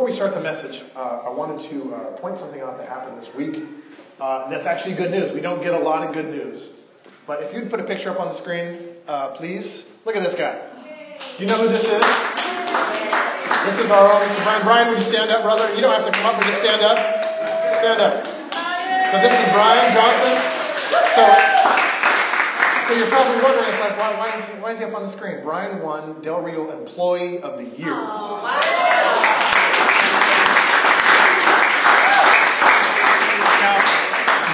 Before we start the message, uh, I wanted to uh, point something out that happened this week. Uh, that's actually good news. We don't get a lot of good news. But if you'd put a picture up on the screen, uh, please. Look at this guy. You know who this is? This is our own. Brian. Brian, would you stand up, brother? You don't have to come up, but just stand up. Stand up. So this is Brian Johnson. So, so you're probably wondering, it's like, why, why, is he, why is he up on the screen? Brian won Del Rio Employee of the Year. Oh, wow. Now,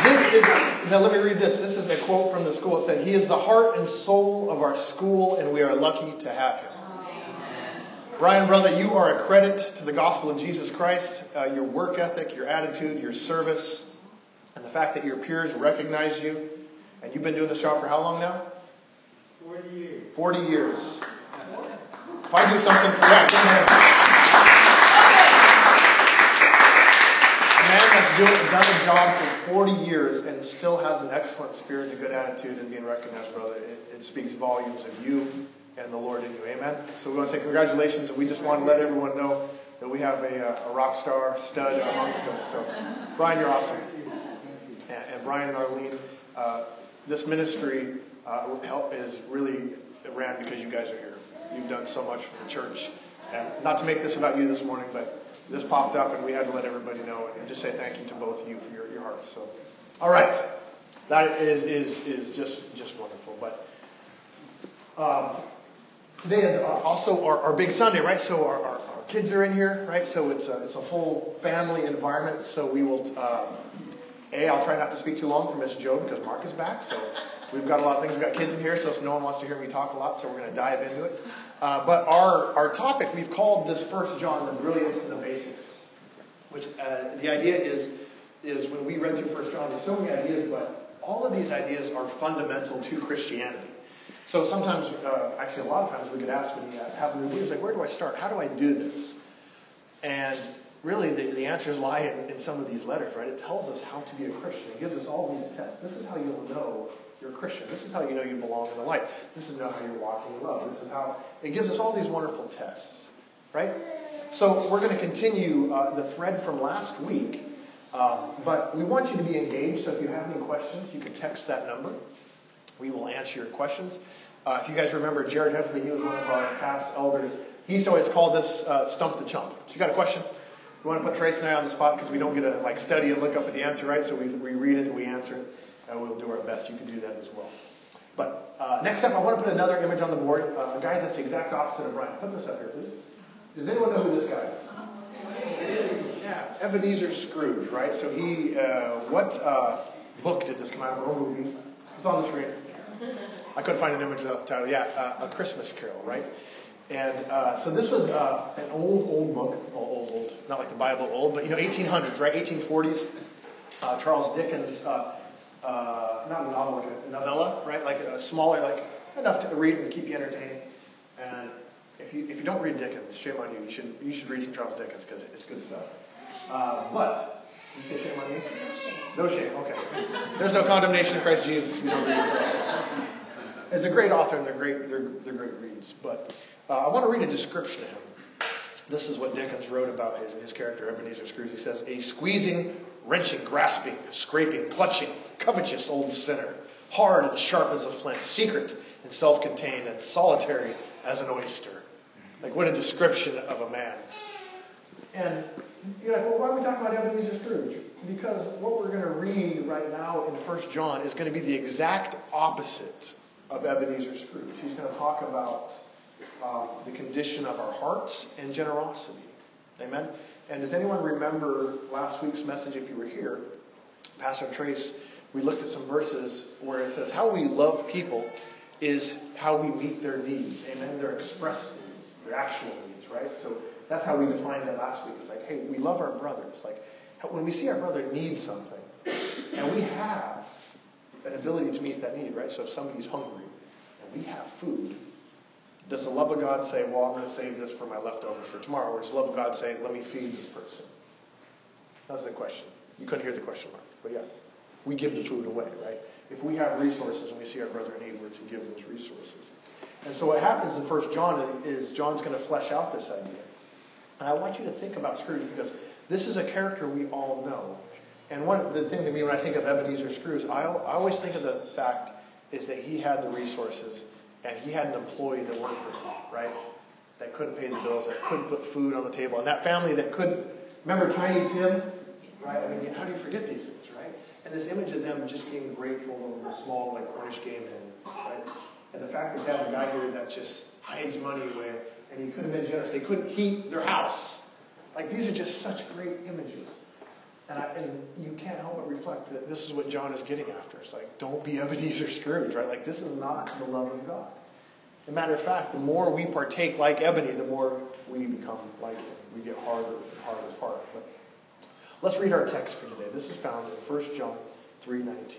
this is, now let me read this. This is a quote from the school. It said, He is the heart and soul of our school, and we are lucky to have him. Brian, brother, you are a credit to the gospel of Jesus Christ. Uh, your work ethic, your attitude, your service, and the fact that your peers recognize you. And you've been doing this job for how long now? 40 years. 40 years. If I do something, yeah, man has do, done a job for 40 years and still has an excellent spirit and a good attitude and being recognized, brother, it, it speaks volumes of you and the Lord in you. Amen. So we want to say congratulations, and we just want to let everyone know that we have a, uh, a rock star stud amongst us. So, Brian, you're awesome. And, and Brian and Arlene, uh, this ministry uh, help is really ran because you guys are here. You've done so much for the church. And not to make this about you this morning, but this popped up and we had to let everybody know and just say thank you to both of you for your, your hearts. So, all right, that is is is just just wonderful. But um, today is also our, our big Sunday, right? So our, our, our, kids are in here, right? So it's a, it's a full family environment. So we will. Um, a, I'll try not to speak too long for Miss Joe because Mark is back. So we've got a lot of things. We've got kids in here, so no one wants to hear me talk a lot. So we're going to dive into it. Uh, but our our topic we've called this First John the brilliance and the basics, which uh, the idea is is when we read through First John, there's so many ideas, but all of these ideas are fundamental to Christianity. So sometimes, uh, actually, a lot of times we get asked when you have new ideas, like, where do I start? How do I do this? And really the, the answers lie in, in some of these letters, right? It tells us how to be a Christian. It gives us all these tests. This is how you'll know you're a Christian. This is how you know you belong in the light. This is how you're walking in love. This is how it gives us all these wonderful tests, right? So we're going to continue uh, the thread from last week, uh, but we want you to be engaged. So if you have any questions, you can text that number. We will answer your questions. Uh, if you guys remember, Jared Heffley, he was one of our past elders. He used to always call this uh, "stump the chump." So you got a question? We want to put Trace and I on the spot because we don't get to like study and look up at the answer, right? So we, we read it and we answer it, and we'll do our best. You can do that as well. But uh, next up, I want to put another image on the board. Uh, a guy that's the exact opposite of Brian. Put this up here, please. Does anyone know who this guy is? Yeah, Ebenezer Scrooge, right? So he, uh, what uh, book did this come out of? Or movie? It's on the screen. I couldn't find an image without the title. Yeah, uh, A Christmas Carol, right? And uh, so this was uh, an old, old book, old, old, not like the Bible old, but you know, 1800s, right? 1840s. Uh, Charles Dickens, uh, not a novel, like a novella, right? Like a smaller, like enough to read and keep you entertained. And if you if you don't read Dickens, shame on you. You should you should read some Charles Dickens because it's good stuff. Uh, but you say shame on me? No shame. Okay. There's no condemnation in Christ Jesus. We don't read it. It's a great author and they're great. They're, they're great reads. But uh, I want to read a description of him. This is what Dickens wrote about his, his character, Ebenezer Scrooge. He says, A squeezing, wrenching, grasping, scraping, clutching, covetous old sinner, hard and sharp as a flint, secret and self contained, and solitary as an oyster. Like, what a description of a man. And you're like, well, why are we talking about Ebenezer Scrooge? Because what we're going to read right now in 1 John is going to be the exact opposite of Ebenezer Scrooge. He's going to talk about uh, the condition of our hearts and generosity. Amen? And does anyone remember last week's message if you were here? Pastor Trace, we looked at some verses where it says, How we love people is how we meet their needs. Amen? Their expressed needs, their actual needs, right? So that's how we defined it last week. It's like, hey, we love our brothers. Like, when we see our brother need something, and we have an ability to meet that need, right? So if somebody's hungry and we have food, does the love of God say, well, I'm going to save this for my leftovers for tomorrow? Or does the love of God say, let me feed this person? That's the question. You couldn't hear the question mark, but yeah. We give the food away, right? If we have resources and we see our brother in need, we're to give those resources. And so what happens in First John is John's going to flesh out this idea. And I want you to think about Scrooge because this is a character we all know. And one the thing to me when I think of Ebenezer Scrooge, I, I always think of the fact is that he had the resources and he had an employee that worked for him, right? That couldn't pay the bills, that couldn't put food on the table, and that family that couldn't. Remember Tiny Tim, right? I mean, how do you forget these things, right? And this image of them just being grateful over the small, like Cornish game hen, right? And the fact that they have a guy here that just hides money away, and he could have been generous. They couldn't heat their house. Like these are just such great images. And, I, and you can't help but reflect that this is what John is getting after. It's like, don't be Ebenezer Scrooge, right? Like, this is not the love of God. A matter of fact, the more we partake like Ebony, the more we become like him. We get harder and harder to part. But let's read our text for today. This is found in 1 John 3.19.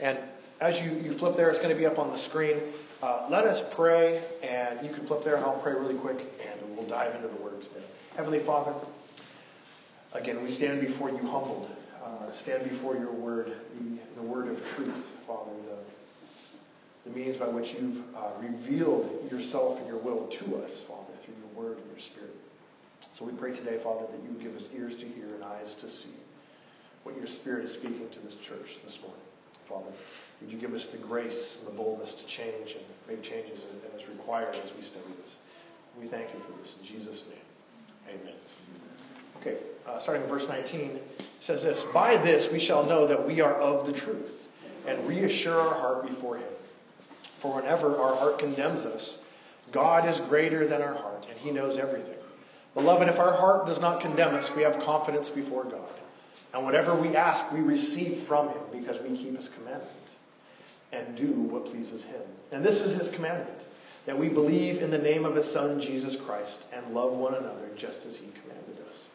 And as you, you flip there, it's going to be up on the screen. Uh, let us pray, and you can flip there, and I'll pray really quick, and we'll dive into the words. Heavenly Father, Again, we stand before you humbled, uh, stand before your word, the, the word of truth, Father, the, means by which you've uh, revealed yourself and your will to us, Father, through your word and your spirit. So we pray today, Father, that you would give us ears to hear and eyes to see what your spirit is speaking to this church this morning. Father, would you give us the grace and the boldness to change and make changes as required as we study this? We thank you for this. In Jesus' name, amen. Okay, uh, starting in verse 19, says this By this we shall know that we are of the truth, and reassure our heart before Him. For whenever our heart condemns us, God is greater than our heart, and He knows everything. Beloved, if our heart does not condemn us, we have confidence before God. And whatever we ask, we receive from Him because we keep His commandments and do what pleases Him. And this is His commandment that we believe in the name of His Son, Jesus Christ, and love one another just as He commanded us.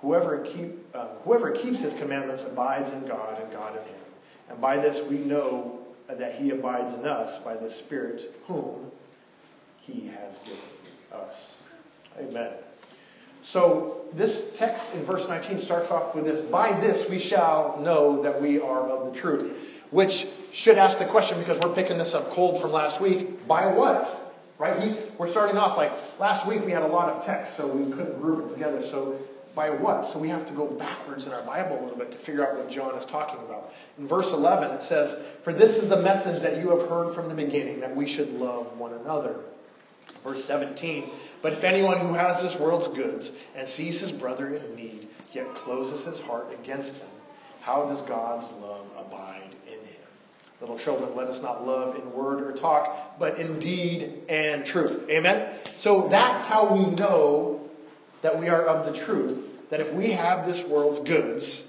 Whoever, keep, uh, whoever keeps his commandments abides in God and God in him. And by this we know that he abides in us by the Spirit whom he has given us. Amen. So this text in verse 19 starts off with this By this we shall know that we are of the truth. Which should ask the question because we're picking this up cold from last week. By what? Right? We're starting off like last week we had a lot of text, so we couldn't group it together. So by what? So we have to go backwards in our Bible a little bit to figure out what John is talking about. In verse 11, it says, For this is the message that you have heard from the beginning, that we should love one another. Verse 17, But if anyone who has this world's goods and sees his brother in need, yet closes his heart against him, how does God's love abide in him? Little children, let us not love in word or talk, but in deed and truth. Amen? So that's how we know that we are of the truth, that if we have this world's goods,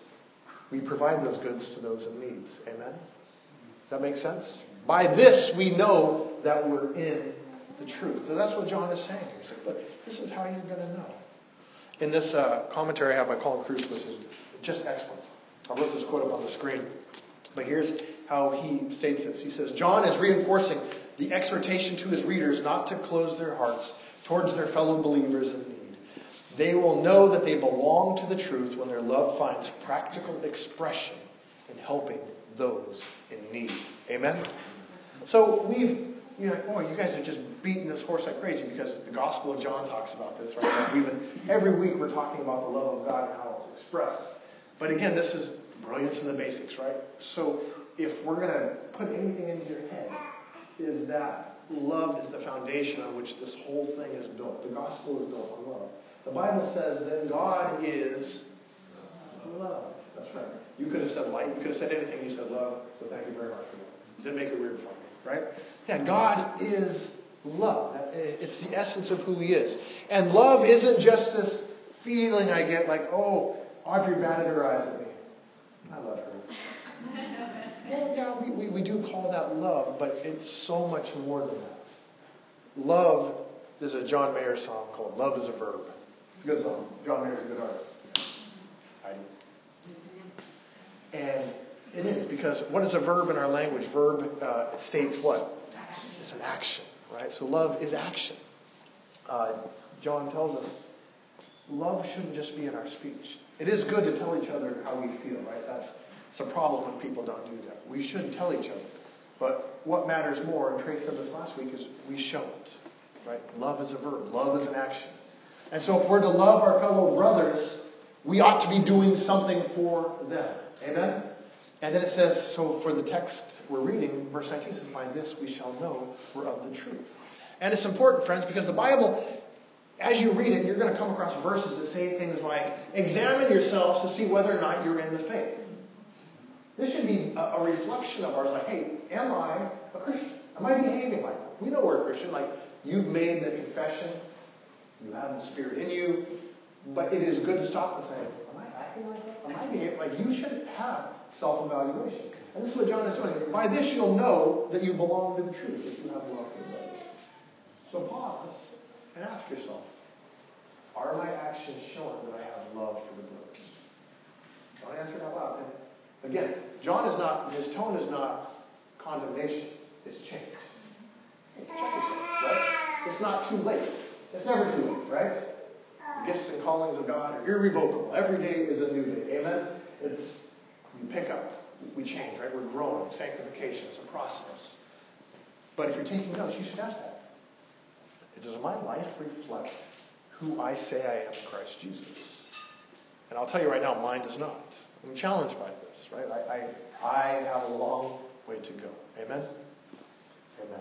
we provide those goods to those in need. Amen? Does that make sense? By this we know that we're in the truth. So that's what John is saying here. He's like, look, this is how you're going to know. In this uh, commentary I have by Colin Kruse, which is just excellent. I wrote this quote up on the screen. But here's how he states this. He says, John is reinforcing the exhortation to his readers not to close their hearts towards their fellow believers need. They will know that they belong to the truth when their love finds practical expression in helping those in need. Amen? So we've, you're like, oh, you guys are just beating this horse like crazy because the Gospel of John talks about this, right? We've been, every week we're talking about the love of God and how it's expressed. But again, this is brilliance in the basics, right? So if we're going to put anything into your head, is that love is the foundation on which this whole thing is built. The gospel is built on love. The Bible says that God is love. That's right. You could have said light. You could have said anything. You said love. So thank you very much for that. Didn't make it weird for me, right? Yeah, God is love. It's the essence of who He is. And love isn't just this feeling I get like, oh, Audrey batted her eyes at me. I love her. well, yeah, we, we, we do call that love, but it's so much more than that. Love, there's a John Mayer song called Love is a Verb. It's a good song. John Mayer's a good artist. I do. And it is because what is a verb in our language? Verb uh, states what? It's an action, right? So love is action. Uh, John tells us love shouldn't just be in our speech. It is good to tell each other how we feel, right? That's it's a problem when people don't do that. We should tell each other. But what matters more, and Trace said this last week, is we show it. Right? Love is a verb. Love is an action. And so if we're to love our fellow brothers, we ought to be doing something for them. Amen? And then it says, so for the text we're reading, verse 19 says, By this we shall know we're of the truth. And it's important, friends, because the Bible, as you read it, you're going to come across verses that say things like, Examine yourselves to see whether or not you're in the faith. This should be a, a reflection of ours, like, hey, am I a Christian? Am I behaving like? We know we're a Christian. Like, you've made the confession, you have the Spirit in you, but it is good to stop and say, am I acting like that? Am I behaving like you should have self-evaluation? And this is what John is doing. By this you'll know that you belong to the truth if you have love for your brothers. So pause and ask yourself, are my actions showing that I have love for the brothers? Don't answer it out loud. Again, John is not, his tone is not condemnation, it's change. Check yourself, right? It's not too late. It's never too late, right? The gifts and callings of God are irrevocable. Every day is a new day. Amen? It's, you pick up, we change, right? We're growing. Sanctification is a process. But if you're taking notes, you should ask that. Does my life reflect who I say I am in Christ Jesus? And I'll tell you right now, mine does not. I'm challenged by this, right? I, I, I have a long way to go. Amen? Amen.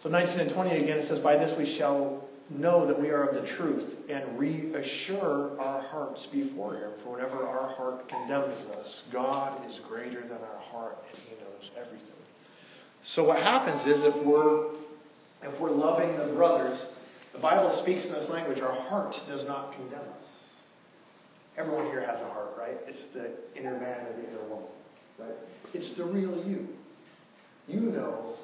So 19 and 20 again, it says, By this we shall know that we are of the truth and reassure our hearts before Him. For whenever our heart condemns us, God is greater than our heart and He knows everything. So what happens is if we're if we're loving the brothers, the Bible speaks in this language, our heart does not condemn us. Everyone here has a heart, right? It's the inner man or the inner woman, right? It's the real you. You know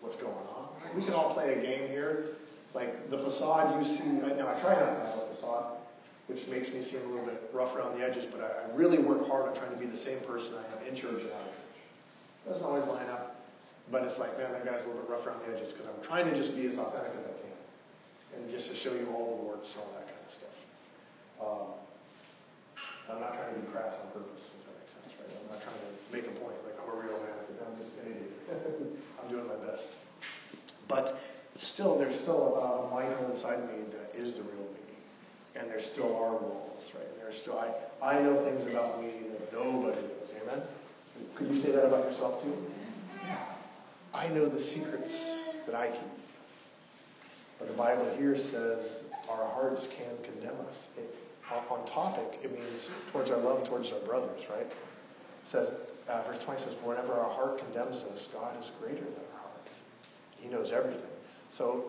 what's going on. We can all play a game here. Like the facade you see, now I try not to have a facade, which makes me seem a little bit rough around the edges, but I, I really work hard on trying to be the same person I am in church and out of church. Doesn't always line up, but it's like, man, that guy's a little bit rough around the edges because I'm trying to just be as authentic as I can. And just to show you all the warts and all that kind of stuff. Um, I'm not trying to be crass on purpose, if that makes sense, right? I'm not trying to make a point like I'm a real man. I'm just an idiot. I'm doing my best. But still, there's still a, a Michael inside me that is the real me. And there still are walls, right? And there's still, I, I know things about me that nobody knows. Amen? Could you say that about yourself too? Yeah. I know the secrets that I keep. But the Bible here says our hearts can condemn us. It, on topic, it means towards our love towards our brothers, right? It says, uh, verse 20 says, For whenever our heart condemns us, God is greater than our heart. He knows everything. So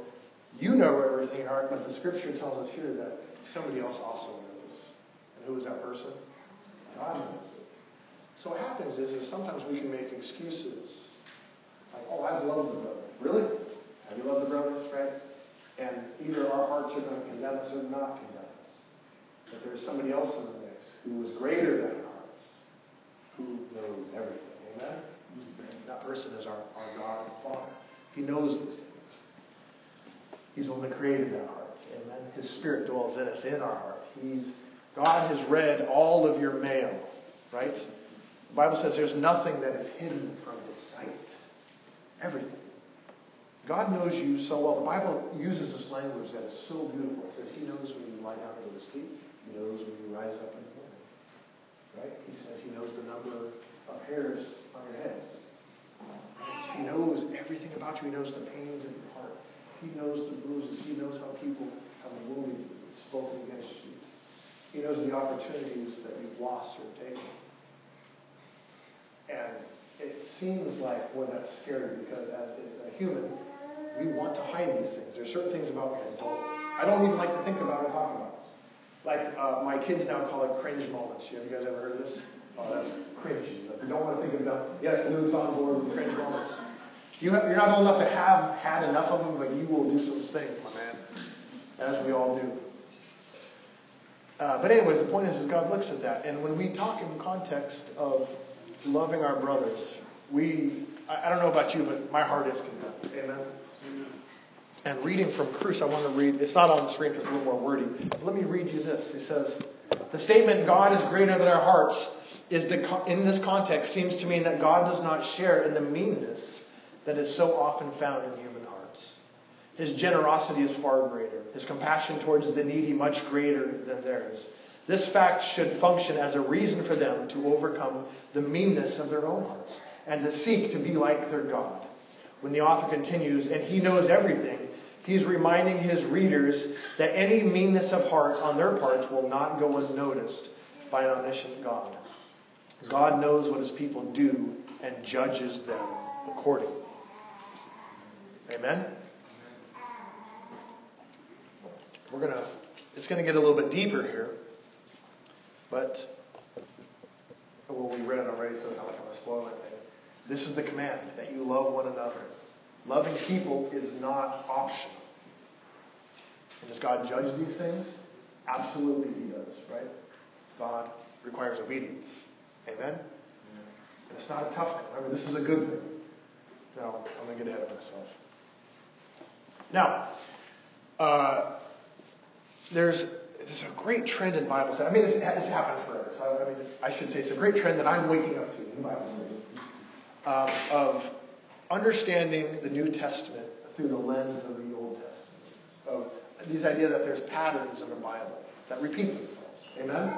you know everything in your heart, but the scripture tells us here that somebody else also knows. And who is that person? God knows it. So what happens is, is sometimes we can make excuses. Like, oh, I've loved the brother. Really? Have you loved the brothers, right? And either our hearts are going to condemn us or not condemn us. But there's somebody else in the mix who is greater than our hearts, who knows everything. Amen? Mm-hmm. That person is our, our God and Father. He knows these things. He's the one that created that heart. Amen. His spirit dwells in us, in our heart. He's God has read all of your mail, right? The Bible says there's nothing that is hidden from his sight. Everything. God knows you so well. The Bible uses this language that is so beautiful. It says he knows when you lie down and go to sleep. He knows when you rise up in the morning. Right? He says he knows the number of hairs on your head. He knows everything about you. He knows the pains and. He knows the bruises. He knows how people have wounded you, spoken against you. He knows the opportunities that you've lost or taken. And it seems like, boy, that's scary because as, as a human, we want to hide these things. There's certain things about me I don't. Even like to think about or talk about. Like uh, my kids now call it cringe moments. Have you guys ever heard of this? Oh, that's cringe. Like, you don't want to think about. Yes, Luke's on board with cringe moments. You have, you're not old enough to have had enough of them, but you will do some things, my man, as we all do. Uh, but anyways, the point is, is God looks at that, and when we talk in the context of loving our brothers, we I, I don't know about you, but my heart is condemned. Amen. And reading from Kruse, I want to read. It's not on the screen because it's a little more wordy. Let me read you this. He says, "The statement "God is greater than our hearts" is the in this context seems to mean that God does not share in the meanness that is so often found in human hearts. His generosity is far greater. His compassion towards the needy much greater than theirs. This fact should function as a reason for them to overcome the meanness of their own hearts and to seek to be like their God. When the author continues, and he knows everything, he's reminding his readers that any meanness of heart on their parts will not go unnoticed by an omniscient God. God knows what his people do and judges them accordingly. Amen? We're going to, it's going to get a little bit deeper here, but, well, we read it already, so it's not like I'm going to spoil anything. This is the command that you love one another. Loving people is not optional. And does God judge these things? Absolutely, He does, right? God requires obedience. Amen? And it's not a tough thing. Remember, this is a good thing. No, I'm going to get ahead of myself. Now, uh, there's there's a great trend in Bible study. I mean, it's, it's happened forever. So I mean, I should say it's a great trend that I'm waking up to in Bible studies um, of understanding the New Testament through the lens of the Old Testament. Of these idea that there's patterns in the Bible that repeat themselves. Amen.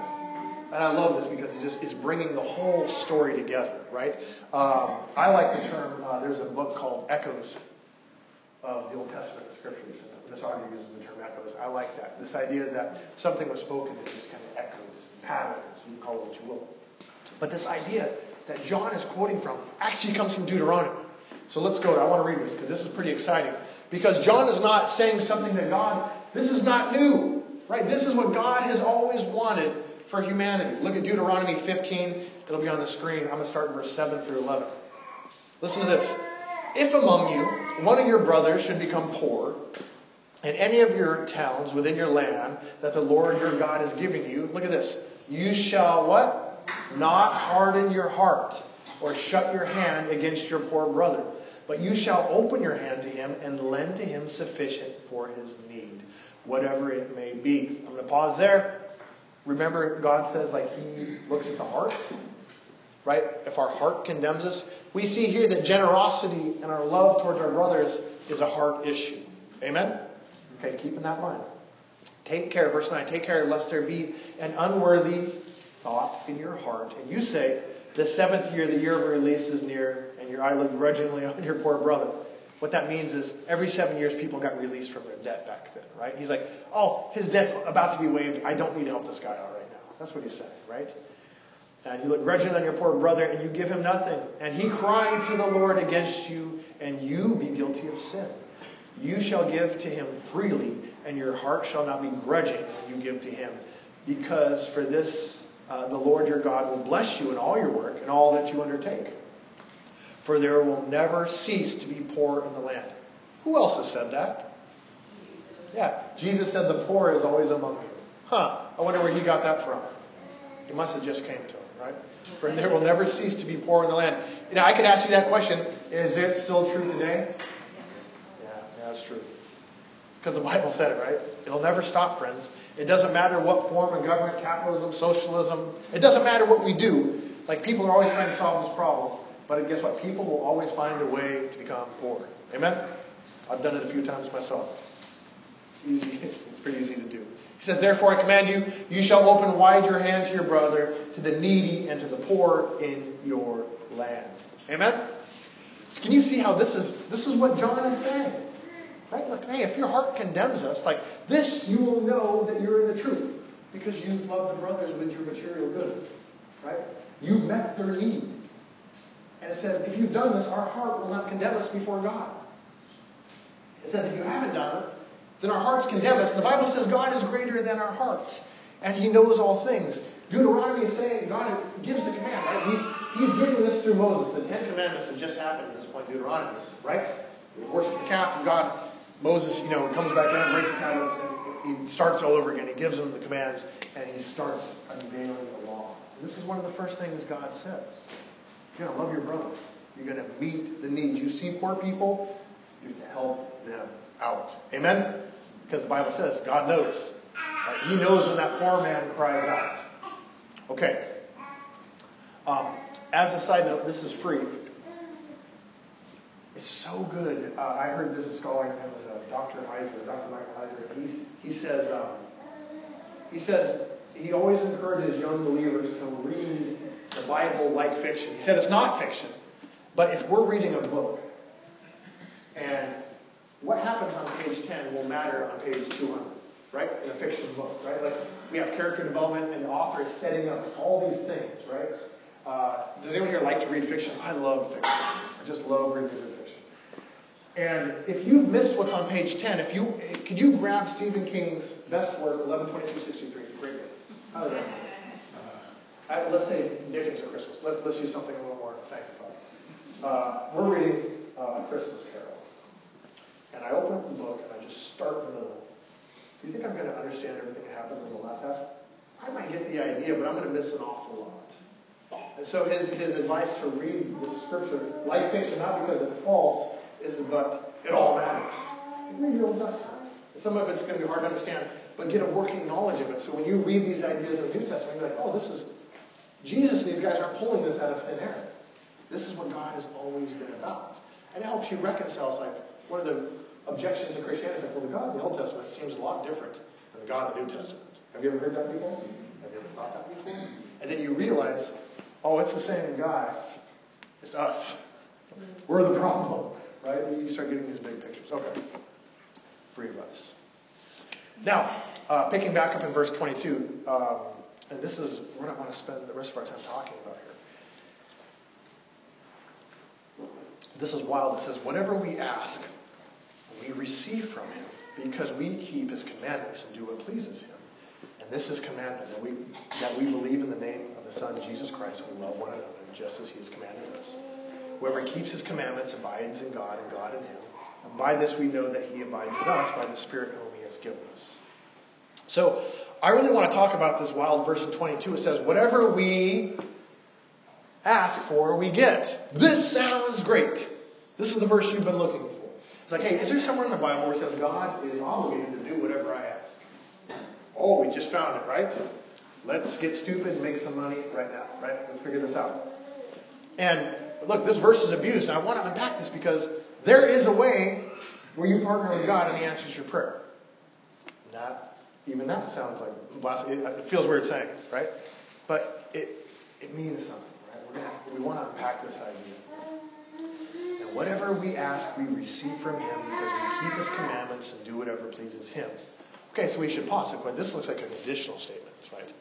And I love this because it just is bringing the whole story together, right? Um, I like the term. Uh, there's a book called Echoes of the Old Testament scriptures. And this author uses the term echoes. I like that. This idea that something was spoken and just kind of echoes, patterns, you call it what you will. But this idea that John is quoting from actually comes from Deuteronomy. So let's go. I want to read this because this is pretty exciting. Because John is not saying something that God, this is not new, right? This is what God has always wanted for humanity. Look at Deuteronomy 15. It'll be on the screen. I'm going to start in verse 7 through 11. Listen to this. If among you one of your brothers should become poor, in any of your towns within your land that the Lord your God is giving you, look at this. You shall what? Not harden your heart or shut your hand against your poor brother, but you shall open your hand to him and lend to him sufficient for his need, whatever it may be. I'm going to pause there. Remember, God says, like, He looks at the heart right? If our heart condemns us, we see here that generosity and our love towards our brothers is a heart issue. Amen? Okay, keep in that mind. Take care, verse 9, take care lest there be an unworthy thought in your heart. And you say, the seventh year, the year of release is near, and your eye look grudgingly on your poor brother. What that means is every seven years people got released from their debt back then, right? He's like, oh, his debt's about to be waived. I don't need to help this guy out right now. That's what he's saying, right? And you look grudging on your poor brother and you give him nothing, and he cried to the Lord against you, and you be guilty of sin. You shall give to him freely, and your heart shall not be grudging when you give to him, because for this uh, the Lord your God will bless you in all your work and all that you undertake. For there will never cease to be poor in the land. Who else has said that? Yeah, Jesus said the poor is always among you. Huh, I wonder where he got that from. He must have just came to him right? For there will never cease to be poor in the land. You know, I could ask you that question. Is it still true today? Yeah, that's true. Because the Bible said it, right? It'll never stop, friends. It doesn't matter what form of government, capitalism, socialism. It doesn't matter what we do. Like, people are always trying to solve this problem. But guess what? People will always find a way to become poor. Amen? I've done it a few times myself. It's easy. It's, it's pretty easy to do. He says, Therefore I command you, you shall open wide your hand to your brother, to the needy, and to the poor in your land. Amen? So can you see how this is this is what John is saying? Right? Like, hey, if your heart condemns us, like this you will know that you're in the truth. Because you love the brothers with your material goods. Right? You've met their need. And it says, if you've done this, our heart will not condemn us before God. It says, if you haven't done it, then our hearts condemn us. The Bible says God is greater than our hearts, and He knows all things. Deuteronomy is saying God gives the command, right? He's, he's giving this through Moses. The Ten Commandments have just happened at this point in Deuteronomy, right? We worship the calf, and God, Moses, you know, comes back down, breaks the tablets, and he starts all over again. He gives them the commands, and he starts unveiling the law. And this is one of the first things God says. You're going to love your brother. You're going to meet the needs. You see poor people, you have to help them out. Amen? Because the Bible says God knows. Right? He knows when that poor man cries out. Okay. Um, as a side note, this is free. It's so good. Uh, I heard this a scholar, his name was uh, Dr. Heiser, Dr. Michael Heiser. He, he says, um, he says he always encourages young believers to read the Bible like fiction. He said it's not fiction, but if we're reading a book, and what happens on page 10 will matter on page 200, right? In a fiction book, right? Like we have character development, and the author is setting up all these things, right? Uh, does anyone here like to read fiction? I love fiction. I just love reading fiction. And if you've missed what's on page 10, if you could you grab Stephen King's best work, 112263? It's a great book. Uh, let's say Dickens or Christmas. Let's, let's use something a little more sanctified. Uh, we're reading uh, Christmas. And I open up the book and I just start in the middle. Do you think I'm going to understand everything that happens in the last half? I might get the idea, but I'm going to miss an awful lot. And so his, his advice to read the scripture like fiction, not because it's false, is but it all matters. Read your Old Testament. Some of it's going to be hard to understand, but get a working knowledge of it. So when you read these ideas in the New Testament, you're like, oh, this is Jesus and these guys aren't pulling this out of thin air. This is what God has always been about. And it helps you reconcile. It's like one of the objections to Christianity is like, well, the God in the Old Testament seems a lot different than the God in the New Testament. Have you ever heard that before? Have you ever thought that before? And then you realize Oh, it's the same guy. It's us. We're the problem, right? You start getting these big pictures. Okay. Free advice. Now, uh, picking back up in verse 22, um, and this is what I want to spend the rest of our time talking about here. This is wild. It says, Whatever we ask, we receive from him because we keep his commandments and do what pleases him. And this is commandment that we that we believe in the name of the Son Jesus Christ, we love one another just as He has commanded us. Whoever keeps His commandments abides in God, and God in him. And by this we know that He abides in us by the Spirit whom He has given us. So I really want to talk about this wild verse in 22. It says, "Whatever we ask for, we get." This sounds great. This is the verse you've been looking. It's like, hey, is there somewhere in the Bible where it says God is obligated to do whatever I ask? Oh, we just found it, right? Let's get stupid and make some money right now, right? Let's figure this out. And look, this verse is abused, and I want to unpack this because there is a way where you partner with God and He answers your prayer. Not even that sounds like. It feels weird saying, right? But it it means something, right? Gonna, we want to unpack this idea. And whatever we ask, we receive from Him because we keep His commandments and do whatever pleases Him. Okay, so we should pause but this looks like a conditional statement, right?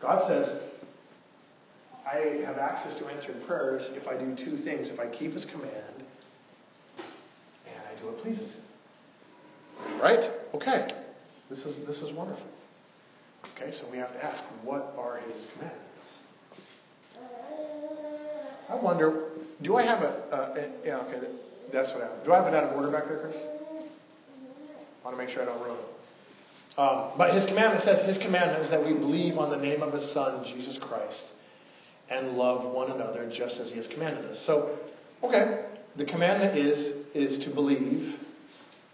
God says, I have access to answered prayers if I do two things. If I keep his command and I do what pleases him. Right? Okay. This is this is wonderful. Okay, so we have to ask, what are his commandments? I wonder, do I have a, a, yeah, okay, that's what I have. Do I have it out of order back there, Chris? I want to make sure I don't ruin it. Um, but his commandment says his commandment is that we believe on the name of his son, Jesus Christ, and love one another just as he has commanded us. So, okay, the commandment is is to believe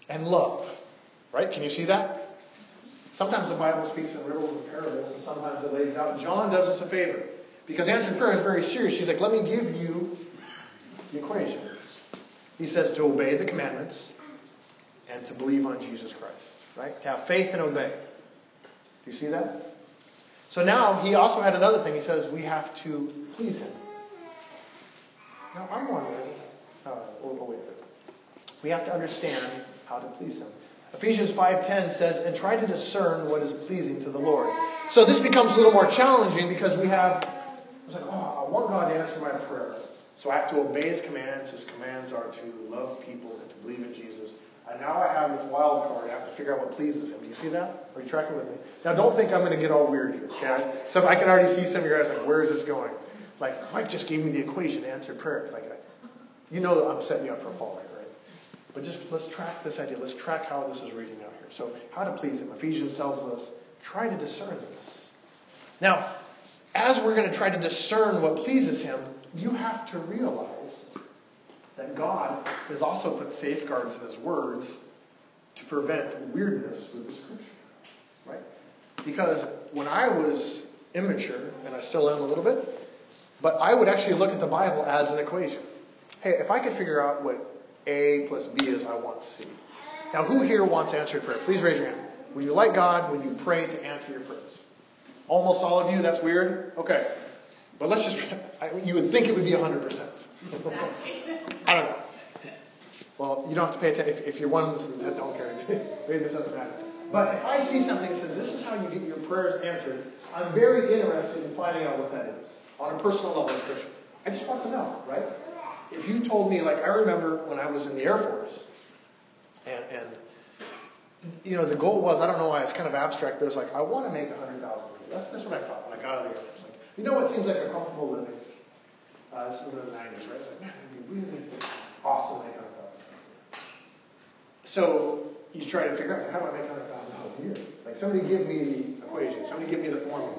and love. Right? Can you see that? Sometimes the Bible speaks in riddles and parables, and sometimes it lays it out. John does us a favor. Because answered prayer is very serious. He's like, let me give you the equation. He says to obey the commandments and to believe on Jesus Christ. Right? To have faith and obey. Do you see that? So now he also had another thing. He says we have to please him. Now I'm wondering. Uh, oh, oh, wait a second. We have to understand how to please him. Ephesians 5:10 says, "And try to discern what is pleasing to the Lord." So this becomes a little more challenging because we have. It's like, oh, I want God to answer my prayer, so I have to obey His commands. His commands are to love people and to believe in Jesus and now I have this wild card. I have to figure out what pleases him. Do you see that? Are you tracking with me? Now, don't think I'm going to get all weird here. Okay? So I can already see some of your guys like, where is this going? Like, Mike just gave me the equation to answer prayer. Like, you know I'm setting you up for a fall here, right? But just let's track this idea. Let's track how this is reading out here. So, how to please him. Ephesians tells us, try to discern this. Now, as we're going to try to discern what pleases him, you have to realize that God has also put safeguards in His words to prevent weirdness with the Scripture. Right? Because when I was immature, and I still am a little bit, but I would actually look at the Bible as an equation. hey, if I could figure out what A plus B is, I want C. Now, who here wants answered prayer? Please raise your hand. Would you like God when you pray to answer your prayers? Almost all of you? That's weird? Okay. But let's just, you would think it would be 100%. I don't know. Well, you don't have to pay attention. If, if you're ones that don't care, maybe this doesn't matter. But if I see something that says this is how you get your prayers answered, I'm very interested in finding out what that is on a personal level as a Christian. I just want to know, right? If you told me, like, I remember when I was in the Air Force, and, and you know, the goal was, I don't know why it's kind of abstract, but it's like, I want to make a 100000 That's, that's what I thought when I got out of the Air Force. You know what seems like a comfortable living? Uh, this is the 90s, right? It's like, man, it'd be really awesome to make 100000 So you try to figure out, so how do I make $100,000 a year? Like, somebody give me the equation. Somebody give me the formula.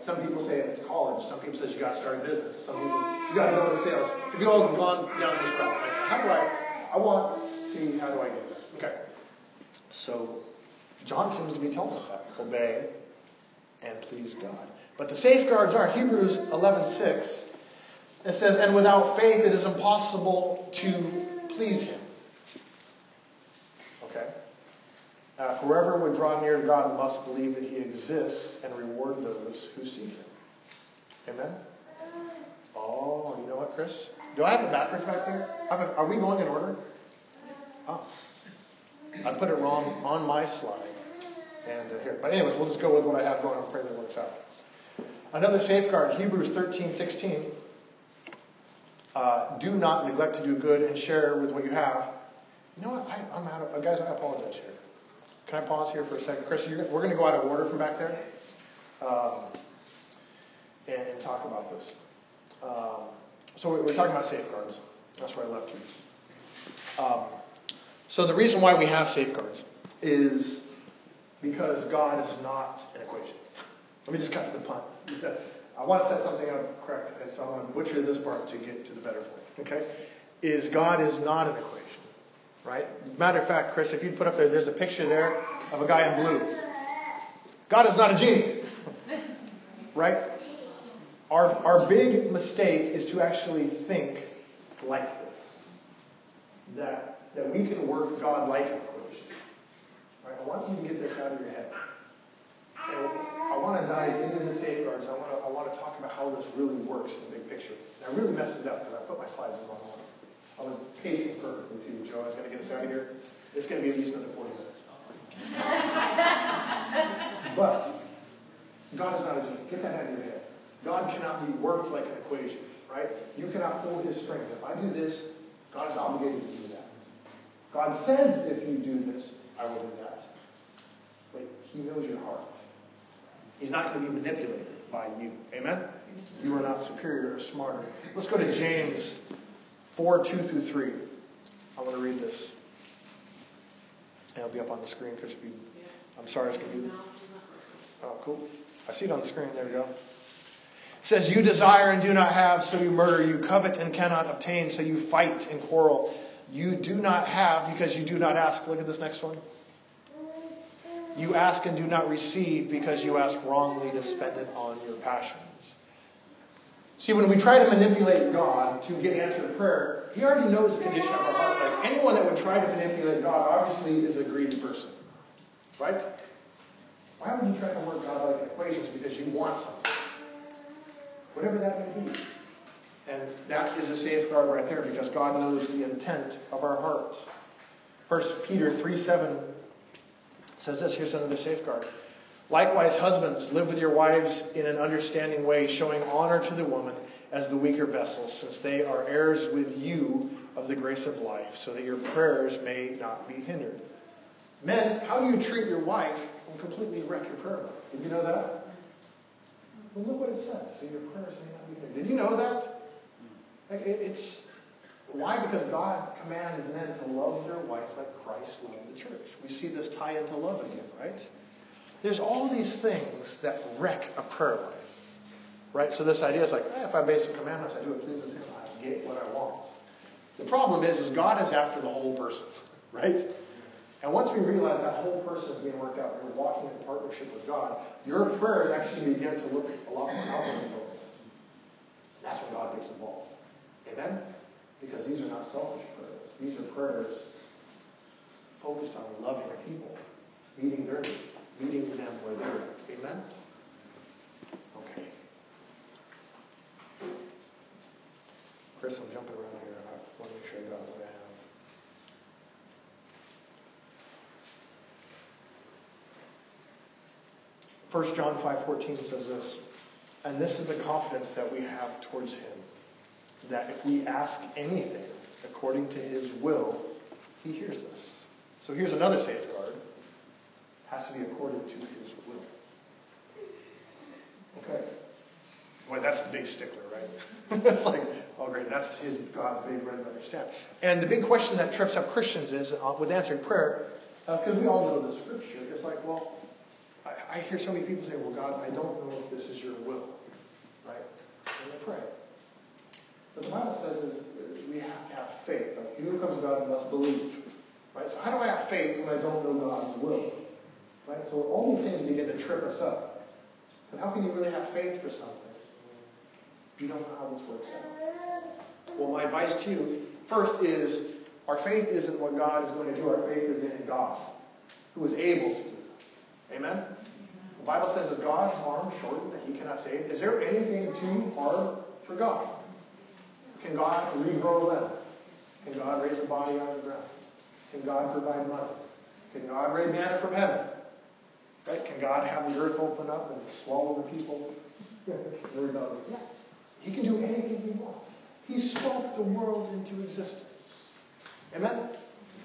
Some people say it's college. Some people say you got to start a business. Some people, you got to go into sales. If you all have gone down this route, like, how do I, I want to see how do I get there. Okay. So, John seems to be telling us that. Obey and please God. But the safeguards are Hebrews 11:6. It says, "And without faith it is impossible to please Him." Okay. Uh, whoever would draw near to God must believe that He exists and reward those who seek Him. Amen. Oh, you know what, Chris? Do I have it backwards back there? are we going in order? Oh, I put it wrong on my slide. And uh, here, but anyways, we'll just go with what I have going and pray that it works out. Another safeguard, Hebrews 13, 16. Uh, do not neglect to do good and share with what you have. You know what? I, am out of, uh, guys, I apologize here. Can I pause here for a second? Chris, we're going to go out of order from back there um, and, and, talk about this. Um, so we're, we're, talking about safeguards. That's where I left you. Um, so the reason why we have safeguards is because God is not an equation. Let me just cut to the punt. I want to set something up correct, and so I'm going to butcher this part to get to the better point. Okay? Is God is not an equation. Right? Matter of fact, Chris, if you'd put up there, there's a picture there of a guy in blue. God is not a genie. right? Our, our big mistake is to actually think like this. That, that we can work God like an equation. Right? I want you to get this out of your head. And I want to dive into the safeguards. I want to, I want to talk about how this really works in the big picture. And I really messed it up because I put my slides in the wrong order. I was pacing perfectly too. Joe, I was going to get us out of here. It's going to be at least another 40 minutes. but God is not a genie. Get that out of your head. God cannot be worked like an equation, right? You cannot pull his strings. If I do this, God is obligated to do that. God says if you do this, I will do that. He knows your heart. He's not going to be manipulated by you. Amen? You are not superior or smarter. Let's go to James 4 2 through 3. I want to read this. it'll be up on the screen because you. I'm sorry, it's going to be. Oh, cool. I see it on the screen. There we go. It says, You desire and do not have, so you murder. You covet and cannot obtain, so you fight and quarrel. You do not have because you do not ask. Look at this next one. You ask and do not receive because you ask wrongly to spend it on your passions. See, when we try to manipulate God to get answered prayer, He already knows the condition of our heart. Like anyone that would try to manipulate God obviously is a greedy person. Right? Why would you try to work God like equations? Because you want something. Whatever that may be. And that is a safeguard right there because God knows the intent of our hearts. 1 Peter 3 7 says this here's another safeguard. Likewise, husbands, live with your wives in an understanding way, showing honor to the woman as the weaker vessel, since they are heirs with you of the grace of life, so that your prayers may not be hindered. Men, how do you treat your wife and completely wreck your prayer? Did you know that? Well, look what it says. So your prayers may not be hindered. Did you know that? It's why? Because God commands men to love their wife like Christ loved the church. We see this tie into love again, right? There's all these things that wreck a prayer life. Right? So this idea is like, eh, if I obey some commandments, I do it pleases him, I get what I want. The problem is, is God is after the whole person, right? And once we realize that whole person is being worked out, you're walking in partnership with God, your prayers actually begin to look a lot more outwardly focused. That's when God gets involved. Amen? Because these are not selfish prayers. These are prayers focused on loving people, meeting their need, meeting them where they're at. Amen? Okay. Chris, I'm jumping around here. I want to make sure I got what I have. 1 John 5:14 says this, and this is the confidence that we have towards him, that if we ask anything according to his will, he hears us. So here's another safeguard. It has to be according to his will. Okay. Boy, that's the big stickler, right? it's like, oh great, that's his God's big red letter stamp. And the big question that trips up Christians is uh, with answering prayer, because uh, we all know the scripture. It's like, well, I, I hear so many people say, well, God, I don't know if this is your will. Right? And they pray. But the Bible says is we have to have faith. Like, he who comes to God must believe. Right? So how do I have faith when I don't know God's will? Right? So all these things begin to trip us up. But how can you really have faith for something you don't know how this works out? Well, my advice to you first is our faith isn't what God is going to do. Our faith is in God, who is able to do it. Amen? The Bible says, Is God's arm shortened that he cannot save? Is there anything too hard for God? Can God regrow a limb? Can God raise a body out of the ground? Can God provide money? Can God rain manna from heaven? Right? Can God have the earth open up and swallow the people? yeah. He can do anything he wants. He spoke the world into existence. Amen?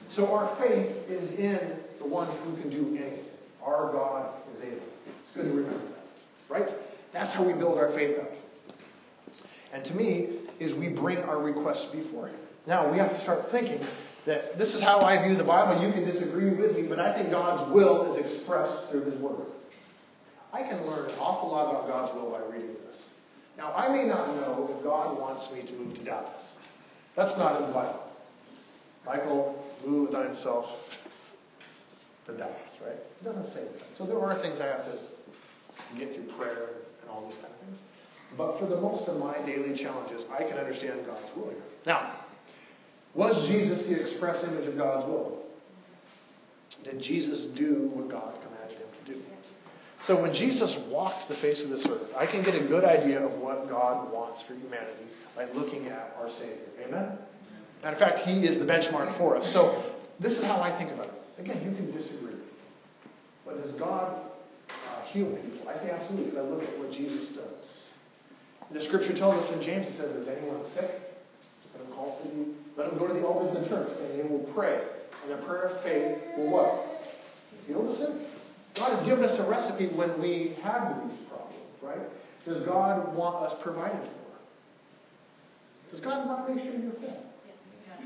So our faith is in the one who can do anything. Our God is able. It's good to remember that. Right? That's how we build our faith up. And to me, is we bring our requests before Him. Now, we have to start thinking that this is how I view the Bible. You can disagree with me, but I think God's will is expressed through His Word. I can learn an awful lot about God's will by reading this. Now, I may not know if God wants me to move to Dallas. That's not in the Bible. Michael, move thyself to Dallas, right? It doesn't say that. So there are things I have to get through prayer and all these kind of things. But for the most of my daily challenges, I can understand God's will here. Now, was Jesus the express image of God's will? Did Jesus do what God commanded him to do? So when Jesus walked the face of this earth, I can get a good idea of what God wants for humanity by looking at our Savior. Amen? Matter of fact, He is the benchmark for us. So this is how I think about it. Again, you can disagree. But does God uh, heal people? I say absolutely because I look at what Jesus does. The scripture tells us in James, it says, Is anyone sick? Let him call for the, let him go to the elders of the church, and they will pray. And the prayer of faith will what? Heal the sick. God has given us a recipe when we have these problems, right? Does God want us provided for? Does God want to make sure you're fed?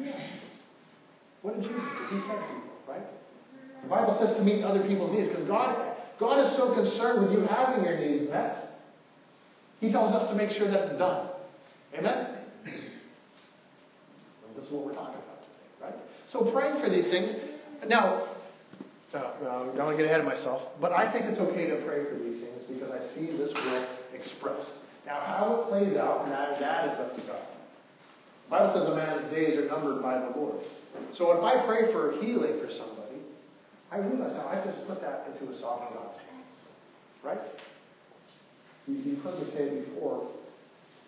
Yes. What did Jesus do? He fed people, right? The Bible says to meet other people's needs because God, God is so concerned with you having your needs met. He tells us to make sure that it's done. Amen? This is what we're talking about today, right? So praying for these things. Now, uh, uh, don't want to get ahead of myself, but I think it's okay to pray for these things because I see this will expressed. Now, how it plays out, that, that is up to God. The Bible says a man's days are numbered by the Lord. So if I pray for healing for somebody, I realize now I just put that into a sovereign God's hands. Right? You, you've heard me say it before,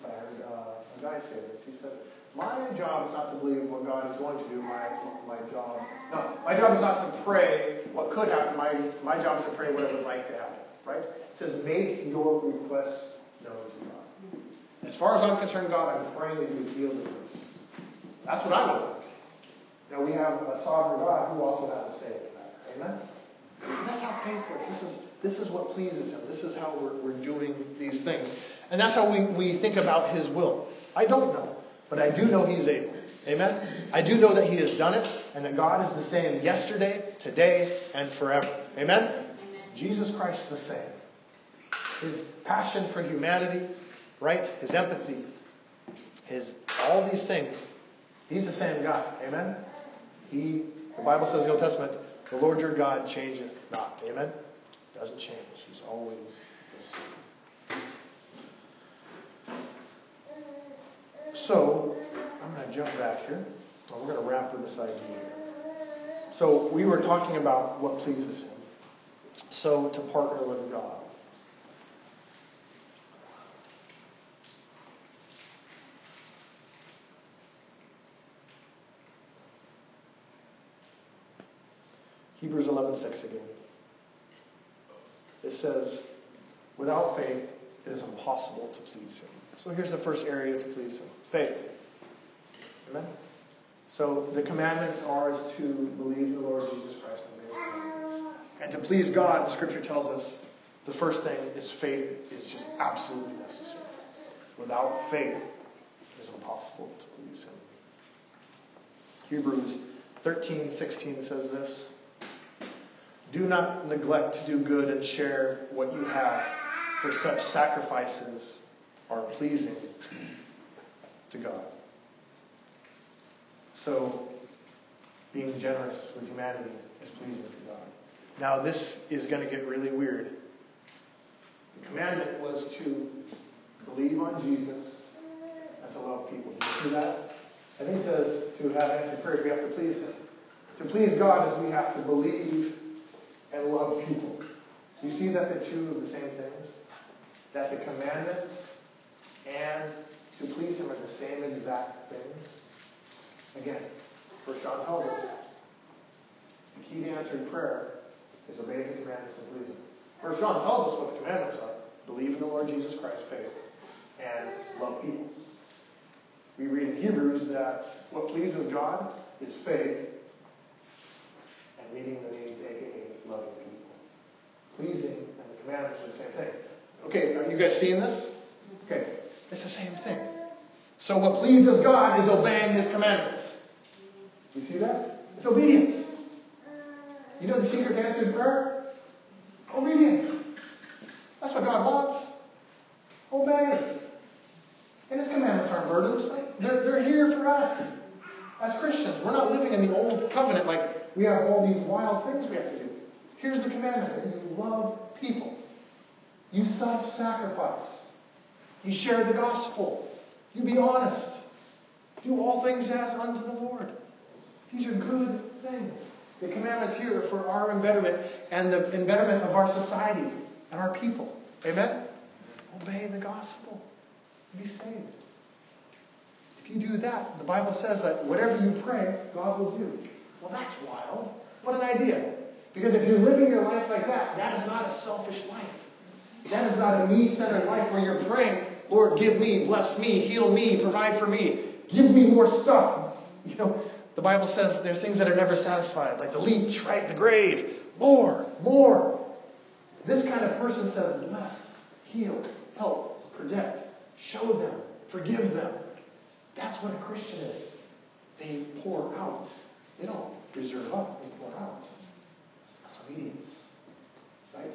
but I heard uh, a guy say this. He says, My job is not to believe what God is going to do. My, my job, no, my job is not to pray what could happen. My, my job is to pray what I would like to happen. Right? It says, Make your requests known to God. As far as I'm concerned, God, I'm praying that you would heal the person. That's what I would like. Now we have a sovereign God who also has a say. Amen? And that's how faith works. This is, this is what pleases Him. This is how we're, we're doing these things. And that's how we, we think about His will. I don't know, but I do know He's able. Amen? I do know that He has done it, and that God is the same yesterday, today, and forever. Amen? Amen. Jesus Christ the same. His passion for humanity, right? His empathy, his all these things. He's the same God. Amen? He, the Bible says in the Old Testament, the Lord your God changeth not. Amen? Doesn't change. He's always the same. So, I'm going to jump back here. We're going to wrap with this idea. So we were talking about what pleases Him. So to partner with God. Hebrews 11:6 again. Says, "Without faith, it is impossible to please Him." So here's the first area to please Him: faith. Amen. So the commandments are to believe the Lord Jesus Christ and His and to please God. Scripture tells us the first thing is faith is just absolutely necessary. Without faith, it is impossible to please Him. Hebrews 13:16 says this. Do not neglect to do good and share what you have, for such sacrifices are pleasing to God. So, being generous with humanity is pleasing to God. Now, this is going to get really weird. The commandment was to believe on Jesus and to love people. Do you see that? And he says to have answered prayers, we have to please him. To please God is we have to believe and love people. You see that the two of the same things? That the commandments and to please Him are the same exact things? Again, First John tells us the key to answering prayer is obey the commandments and please Him. First John tells us what the commandments are believe in the Lord Jesus Christ, faith, and love people. We read in Hebrews that what pleases God is faith and meeting the needs. Pleasing and the commandments are the same things. Okay, are you guys seeing this? Okay, it's the same thing. So what pleases God is obeying His commandments. You see that? It's obedience. You know the secret to answered prayer? Obedience. That's what God wants. Obey. And His commandments aren't burdens. They're, they're here for us as Christians. We're not living in the old covenant like we have all these wild things we have to do. Here's the commandment love people. You self sacrifice. You share the gospel. You be honest. Do all things as unto the Lord. These are good things. The commandments here for our embetterment and the embetterment of our society and our people. Amen? Obey the gospel. Be saved. If you do that, the Bible says that whatever you pray, God will do. Well, that's wild. What an idea. Because if you're living your life like that, that is not a selfish life. That is not a me centered life where you're praying, Lord, give me, bless me, heal me, provide for me, give me more stuff. You know, the Bible says there's things that are never satisfied, like the leech, right? The grave. More, more. This kind of person says, bless, heal, help, protect, show them, forgive them. That's what a Christian is. They pour out. They don't reserve up, they pour out. Obedience. Right?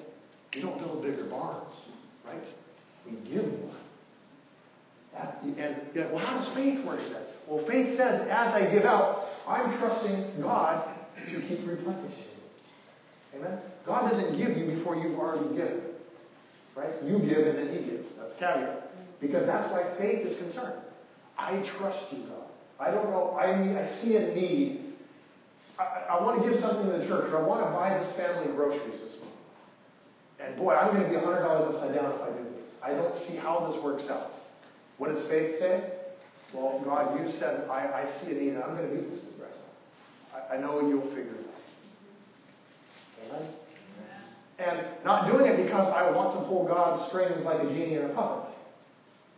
We don't build bigger barns, right? We give more. That, and you well, how does faith work then? Well, faith says, as I give out, I'm trusting God to keep replenishing. Amen? God doesn't give you before you've already given. Right? You give and then He gives. That's caveat. Because that's why faith is concerned. I trust you, God. I don't know. I, I see a need. I, I want to give something to the church, or I want to buy this family groceries this month. And boy, I'm going to be $100 upside down if I do this. I don't see how this works out. What does faith say? Well, God, you said I, I see a need, and I'm going to meet this need right now. I, I know you'll figure it out. Amen? And not doing it because I want to pull God's strings like a genie in a puppet.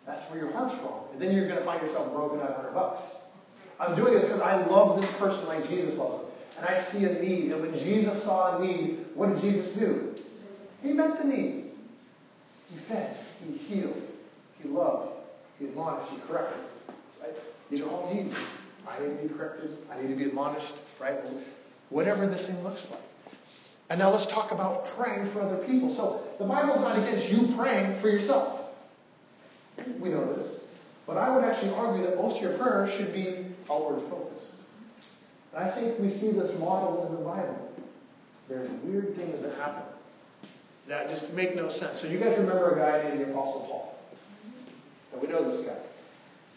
That's where your heart's wrong. And then you're going to find yourself broken at 100 bucks. I'm doing this because I love this person like Jesus loves him. And I see a need. And when Jesus saw a need, what did Jesus do? He met the need. He fed. He healed. He loved. He admonished. He corrected. Right? These are all needs. I need to be corrected. I need to be admonished. Right? Whatever this thing looks like. And now let's talk about praying for other people. So the Bible's not against you praying for yourself. We know this. But I would actually argue that most of your prayers should be outward focused. And I think we see this model in the Bible. There's weird things that happen that just make no sense. So you guys remember a guy named the Apostle Paul. And we know this guy.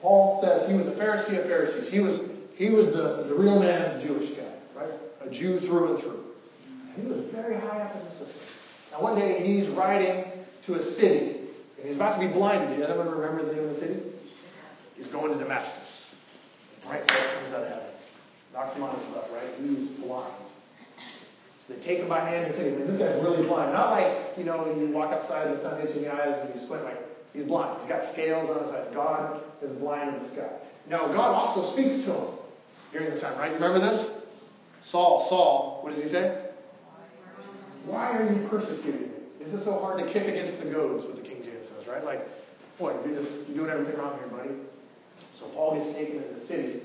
Paul says he was a Pharisee of Pharisees. He was, he was the, the real man's Jewish guy, right? A Jew through and through. He was very high up in the system. Now, one day he's riding to a city, and he's about to be blinded. Does anyone remember the name of the city? He's going to Damascus. Right? That comes out of heaven. His butt, right? He's blind. So they take him by hand and say, man, this guy's really blind. Not like, you know, you walk outside and the sun hits you in the eyes and you squint like, he's blind. He's got scales on his eyes. God is blind in this guy. Now, God also speaks to him during this time, right? Remember this? Saul, Saul, what does he say? Why are you persecuting me? Is it so hard to kick against the goads, what the King James says, right? Like, boy, you're just you're doing everything wrong here, buddy. So Paul gets taken into the city.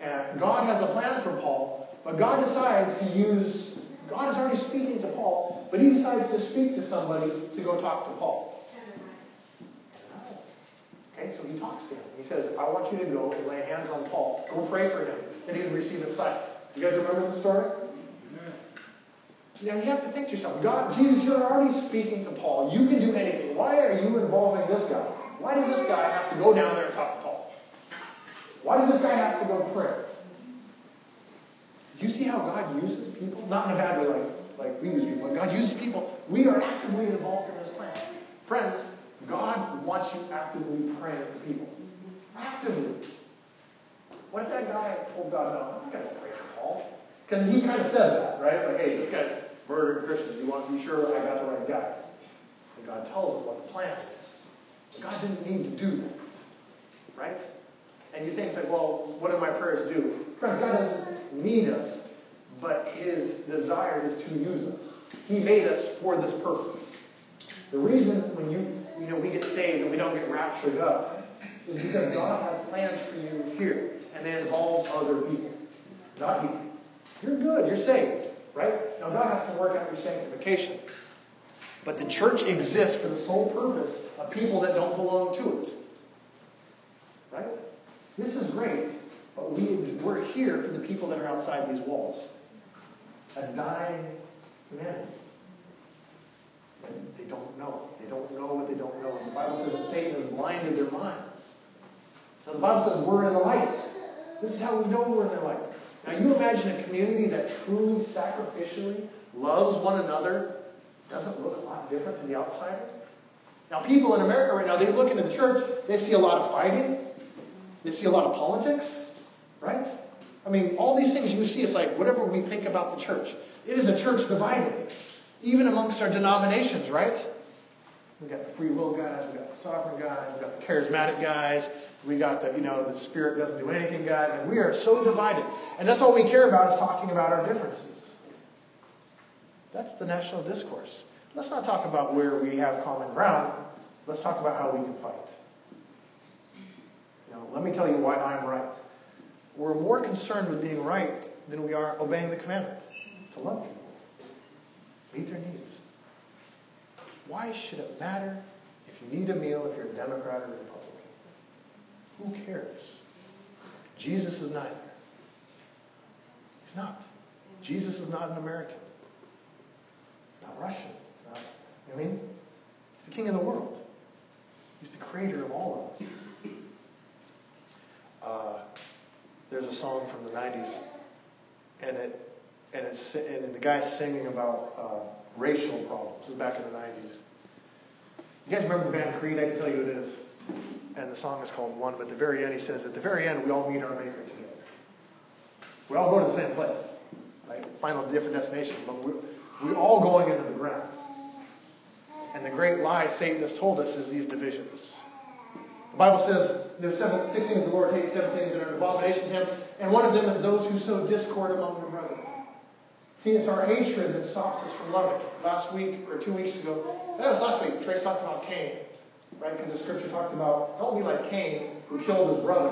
And God has a plan for Paul, but God decides to use, God is already speaking to Paul, but he decides to speak to somebody to go talk to Paul. Okay, so he talks to him. He says, I want you to go and lay hands on Paul. Go pray for him. and he would receive a sight. You guys remember the story? Now you have to think to yourself, God, Jesus, you're already speaking to Paul. You can do anything. Why are you involving this guy? Why does this guy have to go down there and talk to Paul? Why does this guy have to go pray? Do you see how God uses people? Not in a bad way like, like we use people. God uses people. We are actively involved in this plan. Friends, God wants you actively praying for people. Actively. What if that guy told God, no, I'm not going to pray for Paul? Because he kind of said that, right? Like, hey, this guy's murdering Christians. You want to be sure I got the right guy. And God tells him what the plan is. But God didn't need to do that. Right? And you think, it's like, well, what do my prayers do? Friends, God doesn't need us, but his desire is to use us. He made us for this purpose. The reason when you you know we get saved and we don't get raptured up is because God has plans for you here, and they involve other people, not you. You're good, you're saved, right? Now God has to work out your sanctification. But the church exists for the sole purpose of people that don't belong to it. Right? This is great, but we, we're here for the people that are outside these walls. A dying humanity. And they don't know. They don't know what they don't know. And the Bible says that Satan has blinded their minds. Now the Bible says we're in the light. This is how we know we're in the light. Now you imagine a community that truly sacrificially loves one another doesn't look a lot different to the outsider. Now people in America right now, they look into the church, they see a lot of fighting, they see a lot of politics, right? I mean, all these things you see, it's like whatever we think about the church. It is a church divided even amongst our denominations, right? We got the free will guys, we got the sovereign guys, we got the charismatic guys, we got the, you know, the spirit doesn't do anything guys, and we are so divided. And that's all we care about is talking about our differences. That's the national discourse. Let's not talk about where we have common ground. Let's talk about how we can fight. Let me tell you why I'm right. We're more concerned with being right than we are obeying the commandment to love people meet their needs. Why should it matter if you need a meal if you're a Democrat or a Republican? Who cares? Jesus is neither. He's not. Jesus is not an American. He's not Russian. He's not, you know I mean? He's the king of the world. He's the creator of all of us. Uh, there's a song from the 90s, and it and, it's, and the guy's singing about uh, racial problems. Back in the 90s. You guys remember the band Creed? I can tell you it is. And the song is called One, but at the very end he says, at the very end we all meet our Maker together. We all go to the same place, right? Final different destination, but we're, we're all going into the ground. And the great lie Satan has told us is these divisions. The Bible says there's seven, six things the Lord hates, seven things that are an abomination to him, and one of them is those who sow discord among their brethren. See, it's our hatred that stops us from loving. Last week or two weeks ago, that was last week, Trace talked about Cain, right? Because the scripture talked about don't be like Cain who killed his brother.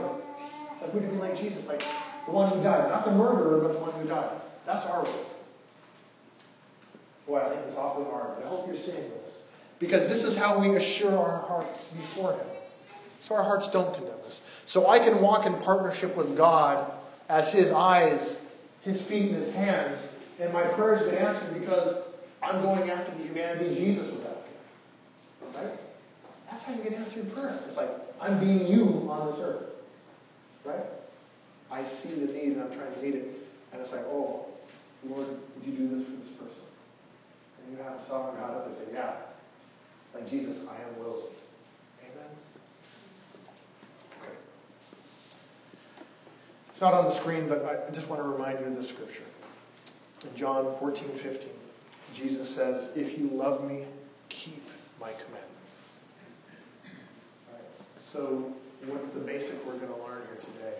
Like we to be like Jesus, like the one who died. Not the murderer, but the one who died. That's our way. Boy, I think it's awfully hard. but I hope you're seeing this. Because this is how we assure our hearts before Him. So our hearts don't condemn us. So I can walk in partnership with God as His eyes, His feet, and His hands and my prayers get answered because I'm going after the humanity Jesus was after. Right? That's how you get answered prayer. It's like, I'm being you on this earth. Right? I see the need and I'm trying to meet it. And it's like, oh, Lord, would you do this for this person? And you have a sovereign God up there say, yeah. Like Jesus, I am willing. Amen? It's not on the screen, but I just want to remind you of the scripture. In John 14, 15, Jesus says, If you love me, keep my commandments. Right. So, what's the basic we're going to learn here today?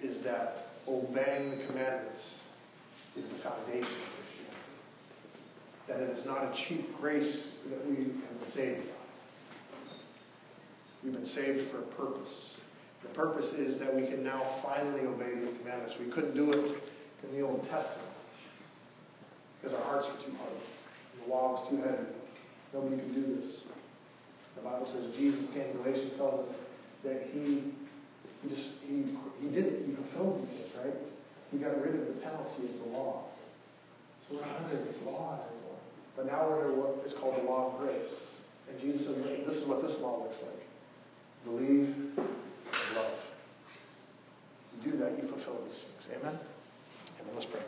Is that obeying the commandments is the foundation of Christianity. That it is not a cheap grace that we have been saved by. We've been saved for a purpose. The purpose is that we can now finally obey these commandments. We couldn't do it in the Old Testament because our hearts were too hard. The law was too heavy. Nobody could do this. The Bible says Jesus came. Galatians tells us that he, he just he, he did it. He fulfilled these things, right? He got rid of the penalty of the law. So we're not under this law anymore. But now we're under what is called the law of grace. And Jesus said, this is what this law looks like. Believe do that, you fulfill these things. Amen? Amen. Let's pray.